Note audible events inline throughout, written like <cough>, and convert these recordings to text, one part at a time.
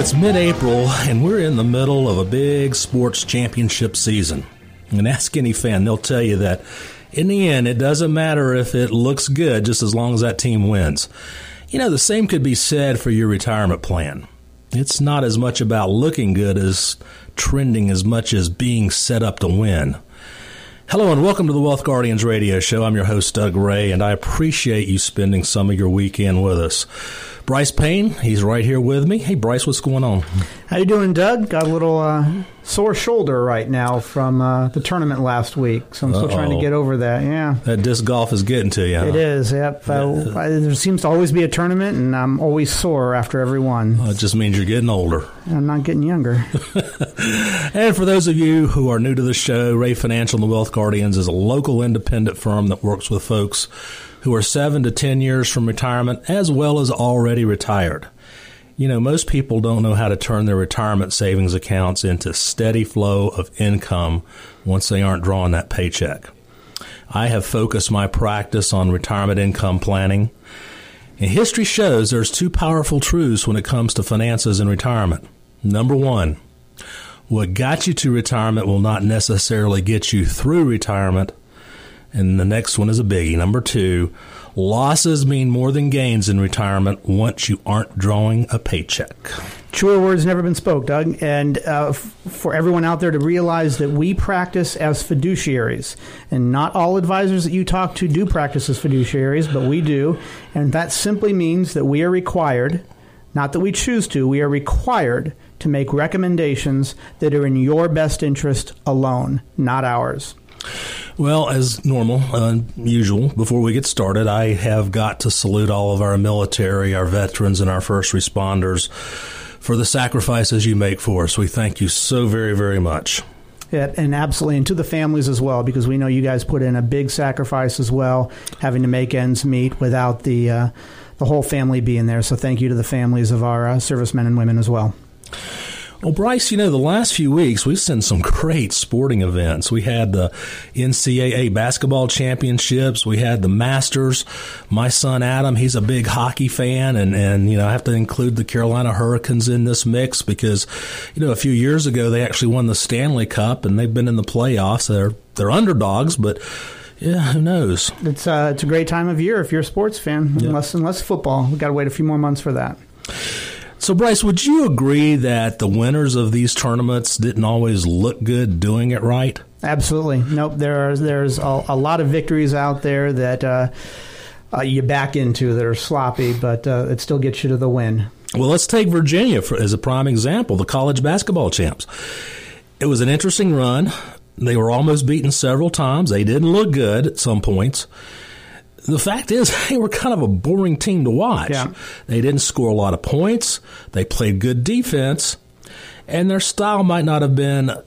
it's mid April, and we're in the middle of a big sports championship season. And ask any fan, they'll tell you that in the end, it doesn't matter if it looks good just as long as that team wins. You know, the same could be said for your retirement plan. It's not as much about looking good as trending as much as being set up to win. Hello and welcome to the Wealth Guardians radio show. I'm your host, Doug Ray, and I appreciate you spending some of your weekend with us. Bryce Payne, he's right here with me. Hey, Bryce, what's going on? How you doing, Doug? Got a little uh, sore shoulder right now from uh, the tournament last week, so I'm still Uh-oh. trying to get over that. Yeah, that disc golf is getting to you. Huh? It is. Yep. Yeah. I, there seems to always be a tournament, and I'm always sore after every one. Well, it just means you're getting older. I'm not getting younger. <laughs> and for those of you who are new to the show, Ray Financial and the Wealth Guardians is a local independent firm that works with folks who are seven to 10 years from retirement as well as already retired. You know, most people don't know how to turn their retirement savings accounts into steady flow of income once they aren't drawing that paycheck. I have focused my practice on retirement income planning. And history shows there's two powerful truths when it comes to finances and retirement. Number one, what got you to retirement will not necessarily get you through retirement, and the next one is a biggie. Number two, losses mean more than gains in retirement once you aren't drawing a paycheck. Truer words never been spoke, Doug. And uh, f- for everyone out there to realize that we practice as fiduciaries. And not all advisors that you talk to do practice as fiduciaries, but we do. And that simply means that we are required, not that we choose to, we are required to make recommendations that are in your best interest alone, not ours. Well, as normal, uh, usual, before we get started, I have got to salute all of our military, our veterans, and our first responders for the sacrifices you make for us. We thank you so very, very much. Yeah, and absolutely, and to the families as well, because we know you guys put in a big sacrifice as well, having to make ends meet without the uh, the whole family being there. So, thank you to the families of our uh, servicemen and women as well. Well, Bryce, you know, the last few weeks we've seen some great sporting events. We had the NCAA basketball championships. We had the Masters. My son Adam, he's a big hockey fan, and and you know I have to include the Carolina Hurricanes in this mix because you know a few years ago they actually won the Stanley Cup and they've been in the playoffs. They're they're underdogs, but yeah, who knows? It's uh, it's a great time of year if you're a sports fan. Yep. Unless unless football, we got to wait a few more months for that. So, Bryce, would you agree that the winners of these tournaments didn't always look good doing it right? Absolutely. Nope. There are, there's a, a lot of victories out there that uh, uh, you back into that are sloppy, but uh, it still gets you to the win. Well, let's take Virginia for, as a prime example, the college basketball champs. It was an interesting run. They were almost beaten several times. They didn't look good at some points the fact is, <laughs> they were kind of a boring team to watch. Yeah. They didn't score a lot of points. They played good defense, and their style might not have been uh,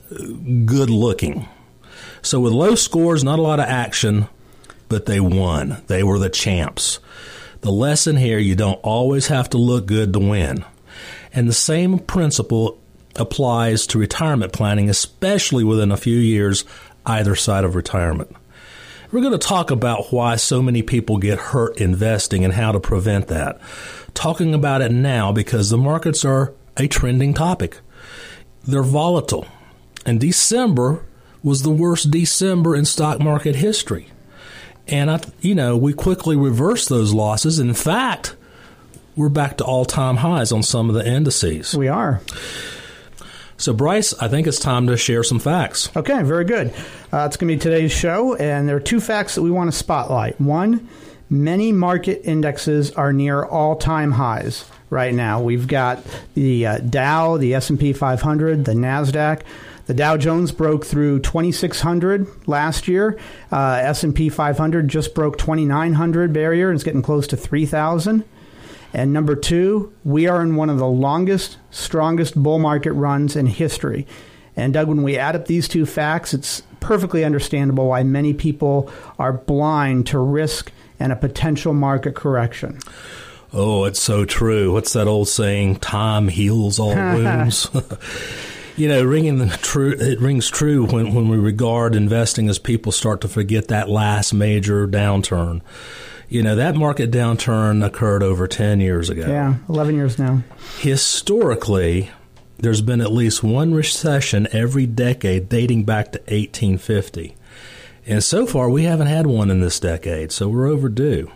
good looking. So, with low scores, not a lot of action, but they won. They were the champs. The lesson here you don't always have to look good to win. And the same principle applies to retirement planning, especially within a few years either side of retirement. We're going to talk about why so many people get hurt investing and how to prevent that. Talking about it now because the markets are a trending topic. They're volatile. And December was the worst December in stock market history. And I, you know, we quickly reversed those losses. In fact, we're back to all-time highs on some of the indices. We are. So, Bryce, I think it's time to share some facts. Okay, very good. Uh, it's going to be today's show, and there are two facts that we want to spotlight. One, many market indexes are near all-time highs right now. We've got the uh, Dow, the S&P 500, the Nasdaq. The Dow Jones broke through 2600 last year. Uh, S&P 500 just broke 2900 barrier and it's getting close to 3000. And number two, we are in one of the longest, strongest bull market runs in history. And Doug, when we add up these two facts, it's perfectly understandable why many people are blind to risk and a potential market correction. Oh, it's so true. What's that old saying? Time heals all <laughs> wounds. <laughs> you know, ringing the true. It rings true when when we regard investing as people start to forget that last major downturn You know, that market downturn occurred over 10 years ago. Yeah, 11 years now. Historically, there's been at least one recession every decade dating back to 1850. And so far, we haven't had one in this decade, so we're overdue.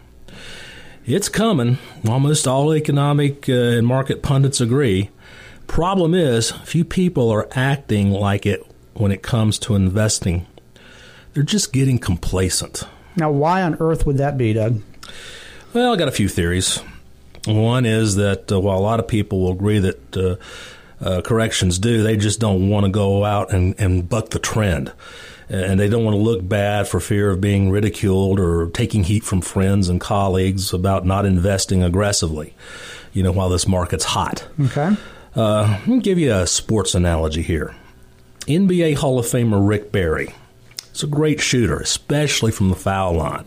It's coming. Almost all economic uh, and market pundits agree. Problem is, few people are acting like it when it comes to investing. They're just getting complacent. Now, why on earth would that be, Doug? Well, I got a few theories. One is that uh, while a lot of people will agree that uh, uh, corrections do, they just don't want to go out and, and buck the trend and they don't want to look bad for fear of being ridiculed or taking heat from friends and colleagues about not investing aggressively, you know, while this market's hot. Okay. Uh, let me give you a sports analogy here. NBA Hall of Famer Rick Barry. He's a great shooter, especially from the foul line.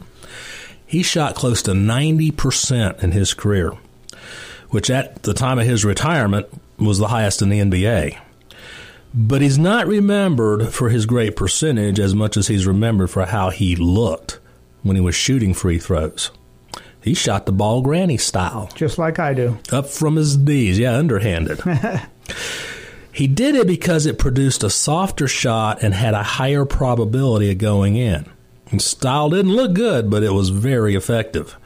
He shot close to 90% in his career, which at the time of his retirement was the highest in the NBA. But he's not remembered for his great percentage as much as he's remembered for how he looked when he was shooting free throws. He shot the ball granny style. Just like I do. Up from his knees, yeah, underhanded. <laughs> he did it because it produced a softer shot and had a higher probability of going in. His style didn't look good, but it was very effective.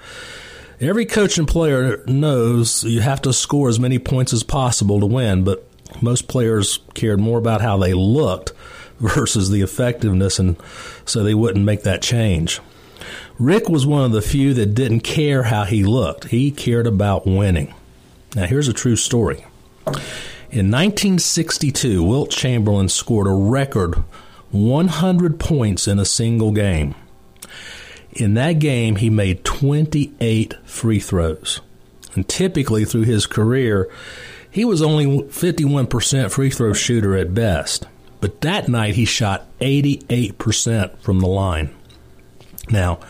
Every coach and player knows you have to score as many points as possible to win, but most players cared more about how they looked <laughs> versus the effectiveness, and so they wouldn't make that change. Rick was one of the few that didn't care how he looked. He cared about winning. Now, here's a true story. In 1962, Wilt Chamberlain scored a record 100 points in a single game. In that game, he made 28 free throws. And typically through his career, he was only 51% free throw shooter at best, but that night he shot 88% from the line. Now,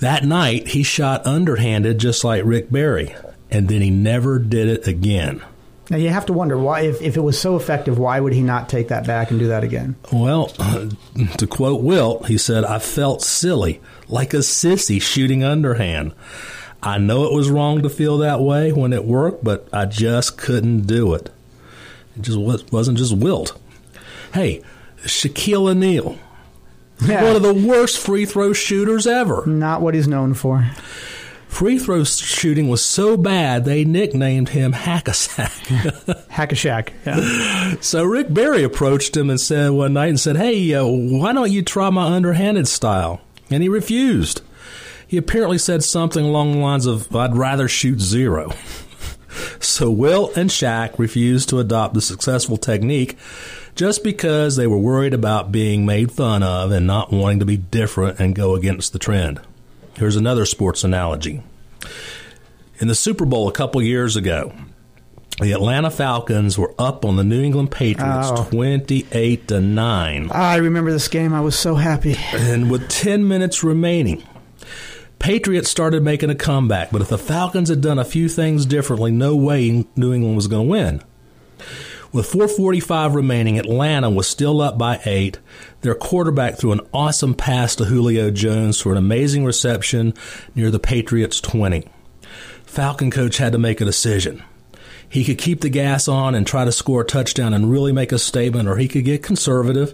that night he shot underhanded just like Rick Barry, and then he never did it again. Now you have to wonder why, if, if it was so effective, why would he not take that back and do that again? Well, <clears throat> to quote Wilt, he said, I felt silly, like a sissy shooting underhand. I know it was wrong to feel that way when it worked, but I just couldn't do it. It just wasn't just wilt. Hey, Shaquille O'Neal, yeah. one of the worst free throw shooters ever. Not what he's known for. Free throw shooting was so bad they nicknamed him Hackasack. <laughs> Hackashack. Yeah. So Rick Barry approached him and said one night and said, "Hey, uh, why don't you try my underhanded style?" And he refused. He apparently said something along the lines of, I'd rather shoot zero. <laughs> so Wilt and Shaq refused to adopt the successful technique just because they were worried about being made fun of and not wanting to be different and go against the trend. Here's another sports analogy. In the Super Bowl a couple years ago, the Atlanta Falcons were up on the New England Patriots oh. 28 to 9. Ah, I remember this game. I was so happy. And with 10 minutes remaining, Patriots started making a comeback, but if the Falcons had done a few things differently, no way New England was going to win. With 4:45 remaining, Atlanta was still up by 8. Their quarterback threw an awesome pass to Julio Jones for an amazing reception near the Patriots 20. Falcon coach had to make a decision. He could keep the gas on and try to score a touchdown and really make a statement, or he could get conservative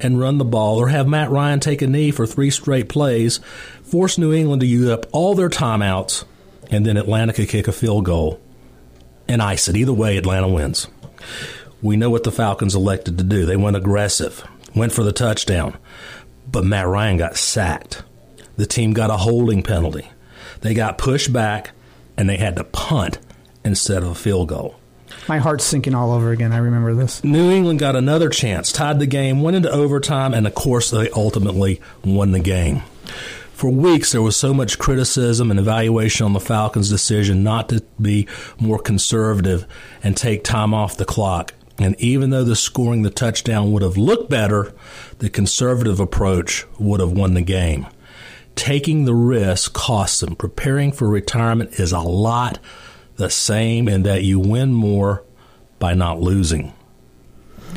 and run the ball, or have Matt Ryan take a knee for three straight plays, force New England to use up all their timeouts, and then Atlanta could kick a field goal and ice it. Either way, Atlanta wins. We know what the Falcons elected to do. They went aggressive, went for the touchdown, but Matt Ryan got sacked. The team got a holding penalty. They got pushed back, and they had to punt instead of a field goal. My heart's sinking all over again. I remember this. New England got another chance, tied the game, went into overtime, and of course, they ultimately won the game. For weeks, there was so much criticism and evaluation on the Falcons' decision not to be more conservative and take time off the clock. And even though the scoring the touchdown would have looked better, the conservative approach would have won the game. Taking the risk costs them. Preparing for retirement is a lot the same in that you win more by not losing.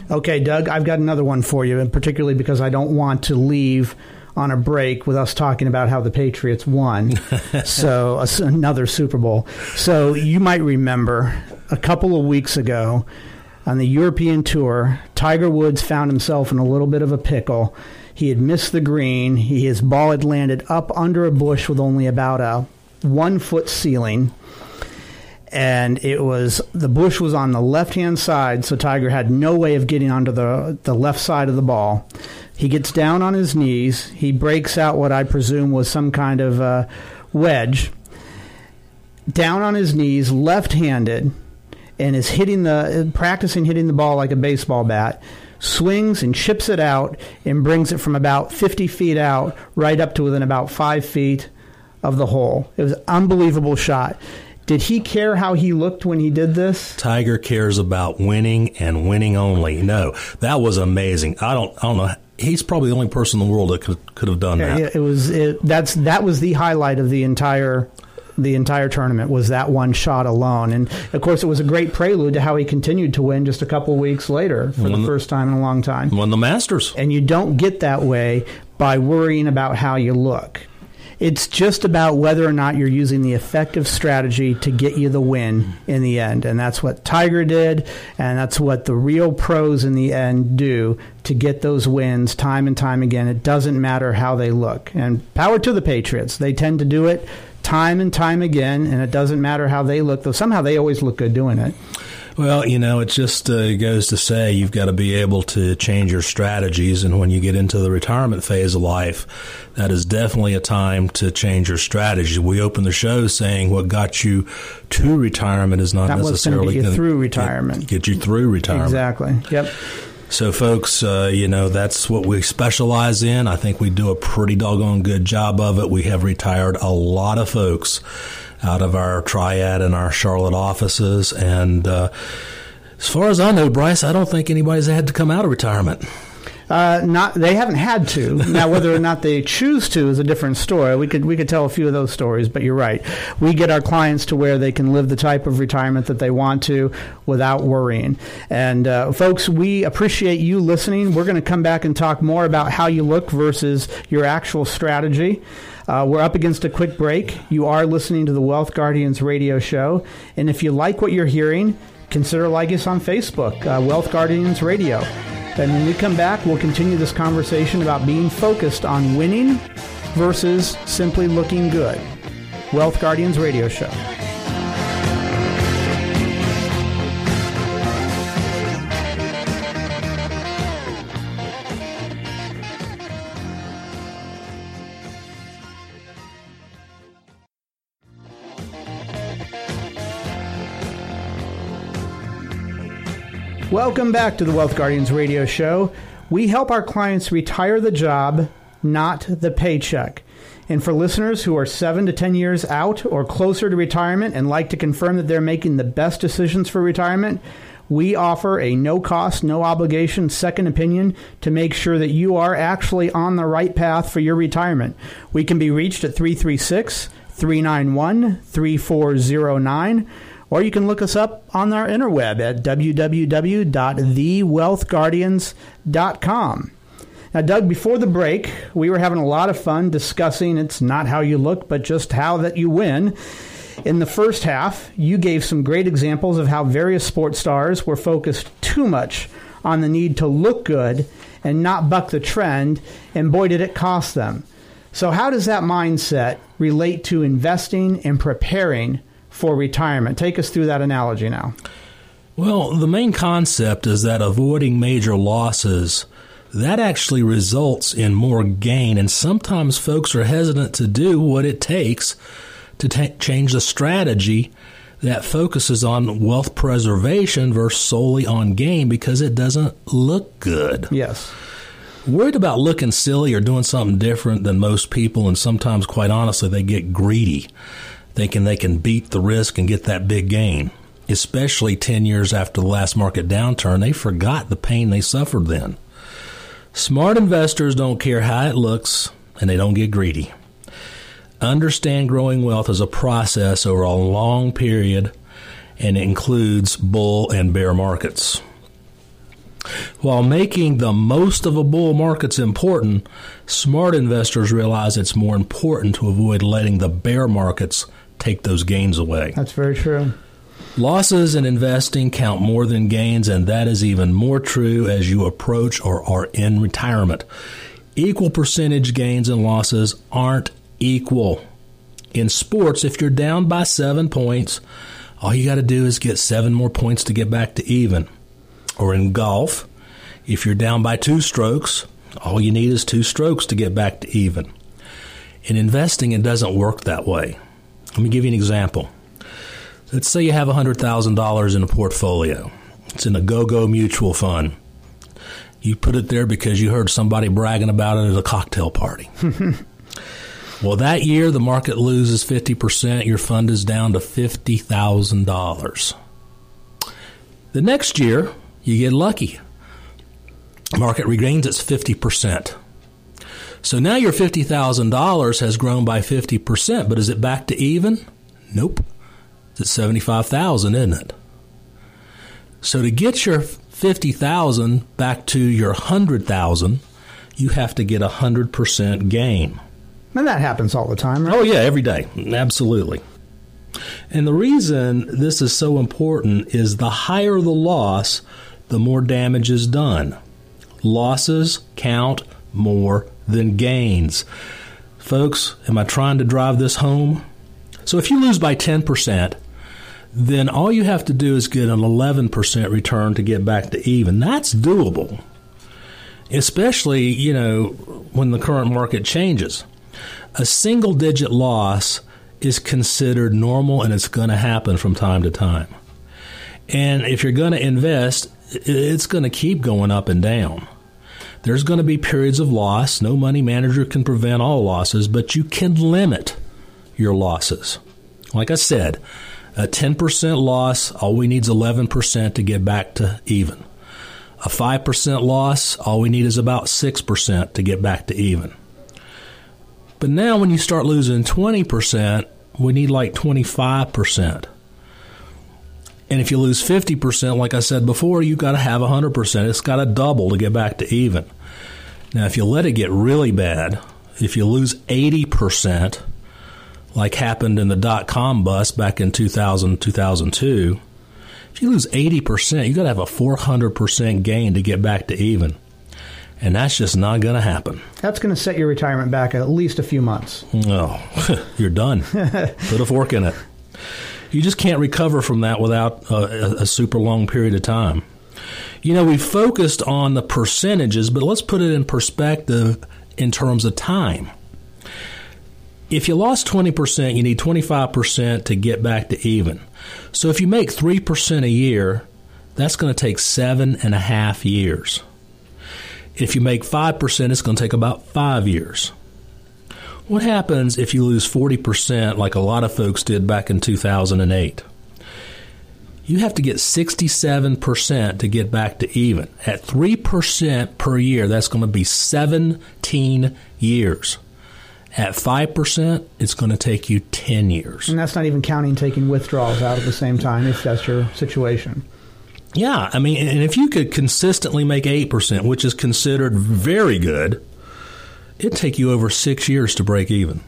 Okay, Doug, I've got another one for you, and particularly because I don't want to leave on a break with us talking about how the Patriots won. <laughs> so uh, another Super Bowl. So you might remember a couple of weeks ago on the European tour, Tiger Woods found himself in a little bit of a pickle. He had missed the green. He, his ball had landed up under a bush with only about a one foot ceiling. And it was the bush was on the left hand side, so Tiger had no way of getting onto the the left side of the ball. He gets down on his knees. He breaks out what I presume was some kind of uh, wedge. Down on his knees, left handed, and is hitting the practicing hitting the ball like a baseball bat swings and chips it out and brings it from about 50 feet out right up to within about five feet of the hole. It was an unbelievable shot. Did he care how he looked when he did this? Tiger cares about winning and winning only. No, that was amazing. I don't, I don't know. He's probably the only person in the world that could could have done that. It, it was it, that's that was the highlight of the entire the entire tournament was that one shot alone. And of course, it was a great prelude to how he continued to win just a couple weeks later for the, the first time in a long time. Won the Masters. And you don't get that way by worrying about how you look. It's just about whether or not you're using the effective strategy to get you the win in the end. And that's what Tiger did, and that's what the real pros in the end do to get those wins time and time again. It doesn't matter how they look. And power to the Patriots. They tend to do it time and time again, and it doesn't matter how they look, though somehow they always look good doing it. Well, you know, it just uh, goes to say you've got to be able to change your strategies. And when you get into the retirement phase of life, that is definitely a time to change your strategy. We opened the show saying what got you to retirement is not that necessarily going to get you through retirement. Get, get you through retirement. Exactly. Yep. So, folks, uh, you know, that's what we specialize in. I think we do a pretty doggone good job of it. We have retired a lot of folks out of our triad and our Charlotte offices. And uh, as far as I know, Bryce, I don't think anybody's had to come out of retirement. Uh, not they haven't had to. Now, whether or not they choose to is a different story. We could we could tell a few of those stories, but you're right. We get our clients to where they can live the type of retirement that they want to without worrying. And uh, folks, we appreciate you listening. We're going to come back and talk more about how you look versus your actual strategy. Uh, we're up against a quick break. You are listening to the Wealth Guardians radio show, and if you like what you're hearing, consider like us on Facebook, uh, Wealth Guardians Radio. And when we come back, we'll continue this conversation about being focused on winning versus simply looking good. Wealth Guardians Radio Show. Welcome back to the Wealth Guardians radio show. We help our clients retire the job, not the paycheck. And for listeners who are seven to 10 years out or closer to retirement and like to confirm that they're making the best decisions for retirement, we offer a no cost, no obligation second opinion to make sure that you are actually on the right path for your retirement. We can be reached at 336 391 3409 or you can look us up on our interweb at www.thewealthguardians.com. Now, Doug, before the break, we were having a lot of fun discussing it's not how you look, but just how that you win. In the first half, you gave some great examples of how various sports stars were focused too much on the need to look good and not buck the trend, and boy, did it cost them. So, how does that mindset relate to investing and preparing for retirement. Take us through that analogy now. Well, the main concept is that avoiding major losses that actually results in more gain and sometimes folks are hesitant to do what it takes to t- change the strategy that focuses on wealth preservation versus solely on gain because it doesn't look good. Yes. Worried about looking silly or doing something different than most people, and sometimes, quite honestly, they get greedy thinking they can beat the risk and get that big gain. Especially 10 years after the last market downturn, they forgot the pain they suffered then. Smart investors don't care how it looks and they don't get greedy. Understand growing wealth as a process over a long period and it includes bull and bear markets. While making the most of a bull market's important, smart investors realize it's more important to avoid letting the bear markets take those gains away. That's very true. Losses in investing count more than gains, and that is even more true as you approach or are in retirement. Equal percentage gains and losses aren't equal. In sports, if you're down by seven points, all you got to do is get seven more points to get back to even. Or in golf, if you're down by two strokes, all you need is two strokes to get back to even. In investing, it doesn't work that way. Let me give you an example. Let's say you have $100,000 in a portfolio. It's in a go-go mutual fund. You put it there because you heard somebody bragging about it at a cocktail party. <laughs> well, that year the market loses 50%, your fund is down to $50,000. The next year, you get lucky. Market regains its 50%. So now your $50,000 has grown by 50%, but is it back to even? Nope. It's at 75,000, isn't it? So to get your 50,000 back to your 100,000, you have to get a 100% gain. And that happens all the time, right? Oh yeah, every day. Absolutely. And the reason this is so important is the higher the loss, the more damage is done. Losses count more than gains. Folks, am I trying to drive this home? So if you lose by 10%, then all you have to do is get an 11% return to get back to even. That's doable. Especially, you know, when the current market changes. A single digit loss is considered normal and it's going to happen from time to time. And if you're going to invest, it's going to keep going up and down. There's going to be periods of loss. No money manager can prevent all losses, but you can limit your losses. Like I said, a 10% loss, all we need is 11% to get back to even. A 5% loss, all we need is about 6% to get back to even. But now when you start losing 20%, we need like 25%. And if you lose 50%, like I said before, you've got to have 100%. It's got to double to get back to even. Now, if you let it get really bad, if you lose 80%, like happened in the dot com bust back in 2000, 2002, if you lose 80%, you've got to have a 400% gain to get back to even. And that's just not going to happen. That's going to set your retirement back at least a few months. Oh, <laughs> you're done. <laughs> Put a fork in it. You just can't recover from that without uh, a, a super long period of time. You know, we focused on the percentages, but let's put it in perspective in terms of time if you lost 20%, you need 25% to get back to even. So if you make 3% a year, that's going to take seven and a half years. If you make 5%, it's going to take about five years. What happens if you lose 40%, like a lot of folks did back in 2008? You have to get 67% to get back to even. At 3% per year, that's going to be 17 years. At 5%, it's going to take you 10 years. And that's not even counting taking withdrawals out at the same time if that's your situation. Yeah, I mean, and if you could consistently make 8%, which is considered very good, it'd take you over six years to break even.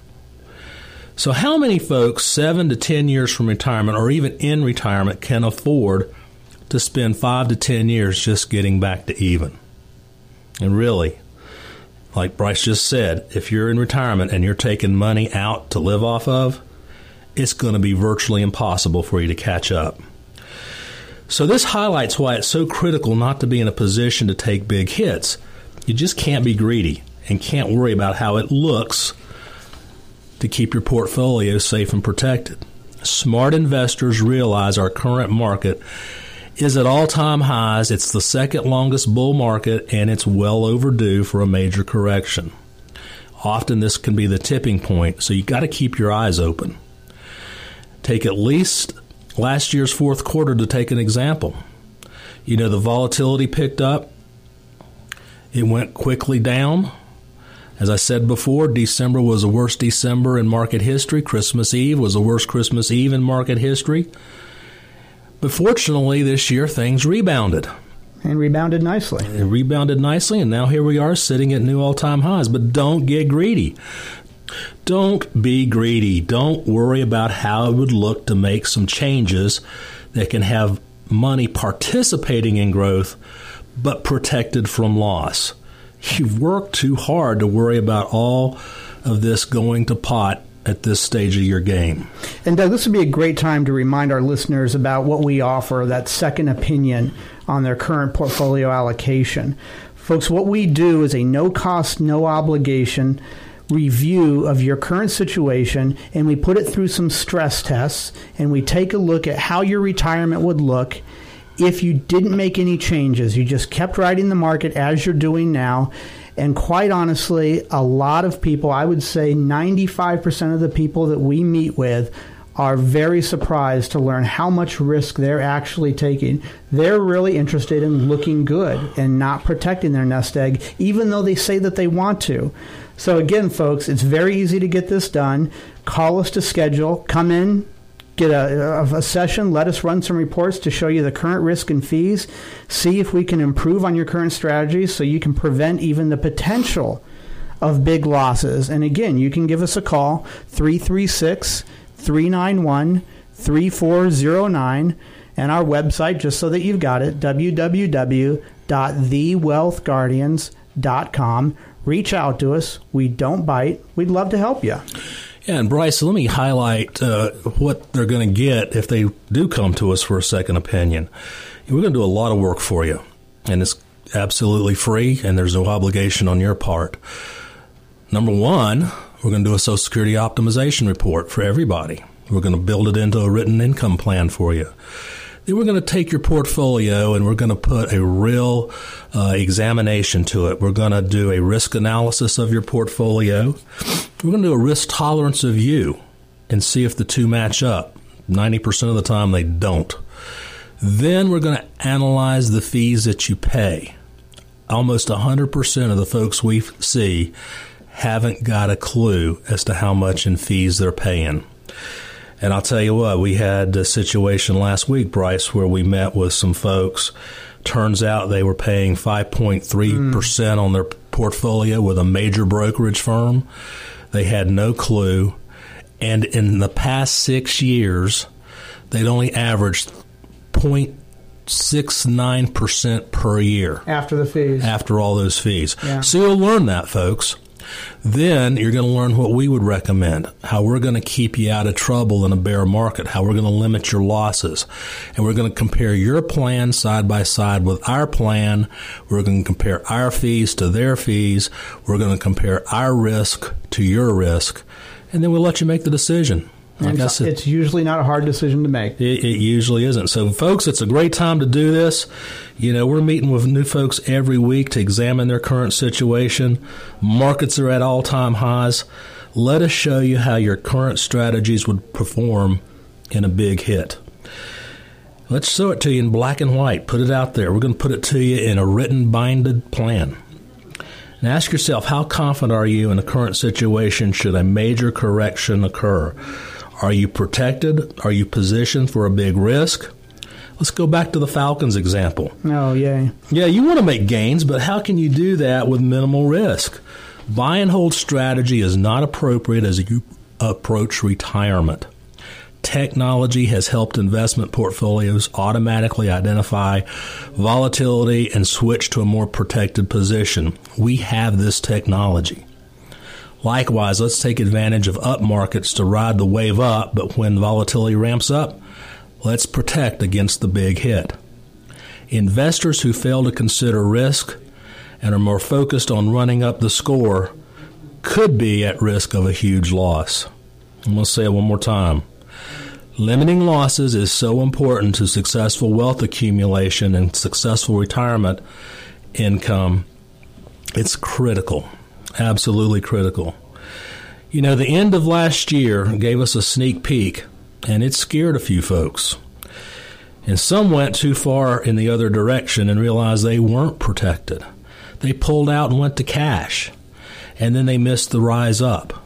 So, how many folks, seven to 10 years from retirement or even in retirement, can afford to spend five to 10 years just getting back to even? And really, like Bryce just said, if you're in retirement and you're taking money out to live off of, it's going to be virtually impossible for you to catch up. So, this highlights why it's so critical not to be in a position to take big hits. You just can't be greedy and can't worry about how it looks to keep your portfolio safe and protected. Smart investors realize our current market is at all time highs. It's the second longest bull market, and it's well overdue for a major correction. Often, this can be the tipping point, so you got to keep your eyes open. Take at least last year's fourth quarter to take an example. You know, the volatility picked up, it went quickly down. As I said before, December was the worst December in market history. Christmas Eve was the worst Christmas Eve in market history. But fortunately, this year things rebounded. and rebounded nicely. It rebounded nicely, and now here we are sitting at new all time highs. But don't get greedy. Don't be greedy. Don't worry about how it would look to make some changes that can have money participating in growth but protected from loss. You've worked too hard to worry about all of this going to pot at this stage of your game. And Doug, this would be a great time to remind our listeners about what we offer that second opinion on their current portfolio allocation. Folks, what we do is a no cost, no obligation review of your current situation and we put it through some stress tests and we take a look at how your retirement would look if you didn't make any changes. You just kept riding the market as you're doing now. And quite honestly, a lot of people, I would say 95% of the people that we meet with, are very surprised to learn how much risk they're actually taking. They're really interested in looking good and not protecting their nest egg, even though they say that they want to. So, again, folks, it's very easy to get this done. Call us to schedule, come in, get a, a, session, let us run some reports to show you the current risk and fees, see if we can improve on your current strategies so you can prevent even the potential of big losses. And again, you can give us a call 336 391 3409 and our website, just so that you've got it, www.thewealthguardians.com. Reach out to us. We don't bite. We'd love to help you. Yeah, and Bryce, let me highlight uh, what they're going to get if they do come to us for a second opinion. We're going to do a lot of work for you, and it's absolutely free, and there's no obligation on your part. Number one, we're going to do a Social Security optimization report for everybody. We're going to build it into a written income plan for you. Then we're going to take your portfolio and we're going to put a real uh, examination to it. We're going to do a risk analysis of your portfolio. We're going to do a risk tolerance of you and see if the two match up. 90% of the time they don't. Then we're going to analyze the fees that you pay. Almost 100% of the folks we see haven't got a clue as to how much in fees they're paying. And I'll tell you what, we had a situation last week, Bryce, where we met with some folks. Turns out they were paying 5.3% mm. on their portfolio with a major brokerage firm. They had no clue. And in the past six years, they'd only averaged 0.69% per year. After the fees. After all those fees. Yeah. So you'll learn that, folks. Then you're going to learn what we would recommend, how we're going to keep you out of trouble in a bear market, how we're going to limit your losses. And we're going to compare your plan side by side with our plan. We're going to compare our fees to their fees. We're going to compare our risk to your risk. And then we'll let you make the decision. Like it's, said, it's, usually not a hard decision to make. It, it, usually isn't. So, folks, it's a great time to do this. You know, we're meeting with new folks every week to examine their current situation. Markets are at all time highs. Let us show you how your current strategies would perform in a big hit. Let's show it to you in black and white. Put it out there. We're going to put it to you in a written, binded plan. And ask yourself how confident are you in the current situation should a major correction occur? Are you protected? Are you positioned for a big risk? Let's go back to the Falcons example. Oh, yay. Yeah, you want to make gains, but how can you do that with minimal risk? Buy and hold strategy is not appropriate as you approach retirement. Technology has helped investment portfolios automatically identify volatility and switch to a more protected position. We have this technology. Likewise, let's take advantage of up markets to ride the wave up, but when volatility ramps up, let's protect against the big hit. Investors who fail to consider risk and are more focused on running up the score could be at risk of a huge loss. I'm going to say it one more time. Limiting losses is so important to successful wealth accumulation and successful retirement income. It's critical absolutely critical. You know, the end of last year gave us a sneak peek, and it scared a few folks. And some went too far in the other direction and realized they weren't protected. They pulled out and went to cash, and then they missed the rise up.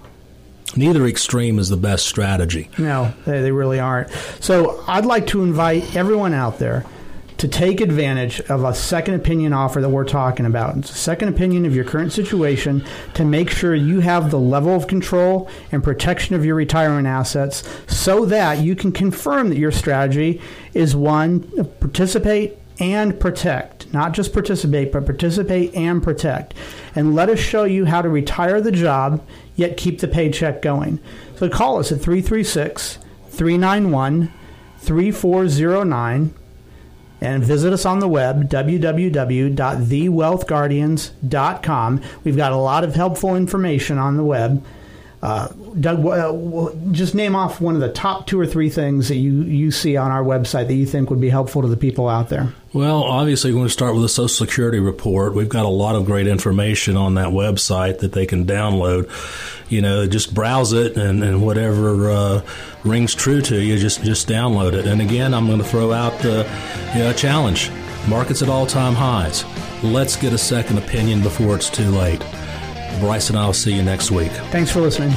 Neither extreme is the best strategy. No, they, they really aren't. So I'd like to invite everyone out there to take advantage of a second opinion offer that we're talking about. It's a second opinion of your current situation to make sure you have the level of control and protection of your retirement assets so that you can confirm that your strategy is one, participate and protect. Not just participate, but participate and protect. And let us show you how to retire the job, yet keep the paycheck going. So call us at 336 391 3409 and visit us on the web www.thewealthguardians.com. We've got a lot of helpful information on the web. Uh, Doug, uh, just name off one of the top two or three things that you, you see on our website that you think would be helpful to the people out there. Well, obviously, we're going to start with a Social Security report. We've got a lot of great information on that website that they can download. You know, just browse it and, and whatever uh, rings true to you, just just download it. And again, I'm going to throw out the you know, challenge: markets at all time highs. Let's get a second opinion before it's too late. Bryce and I will see you next week. Thanks for listening.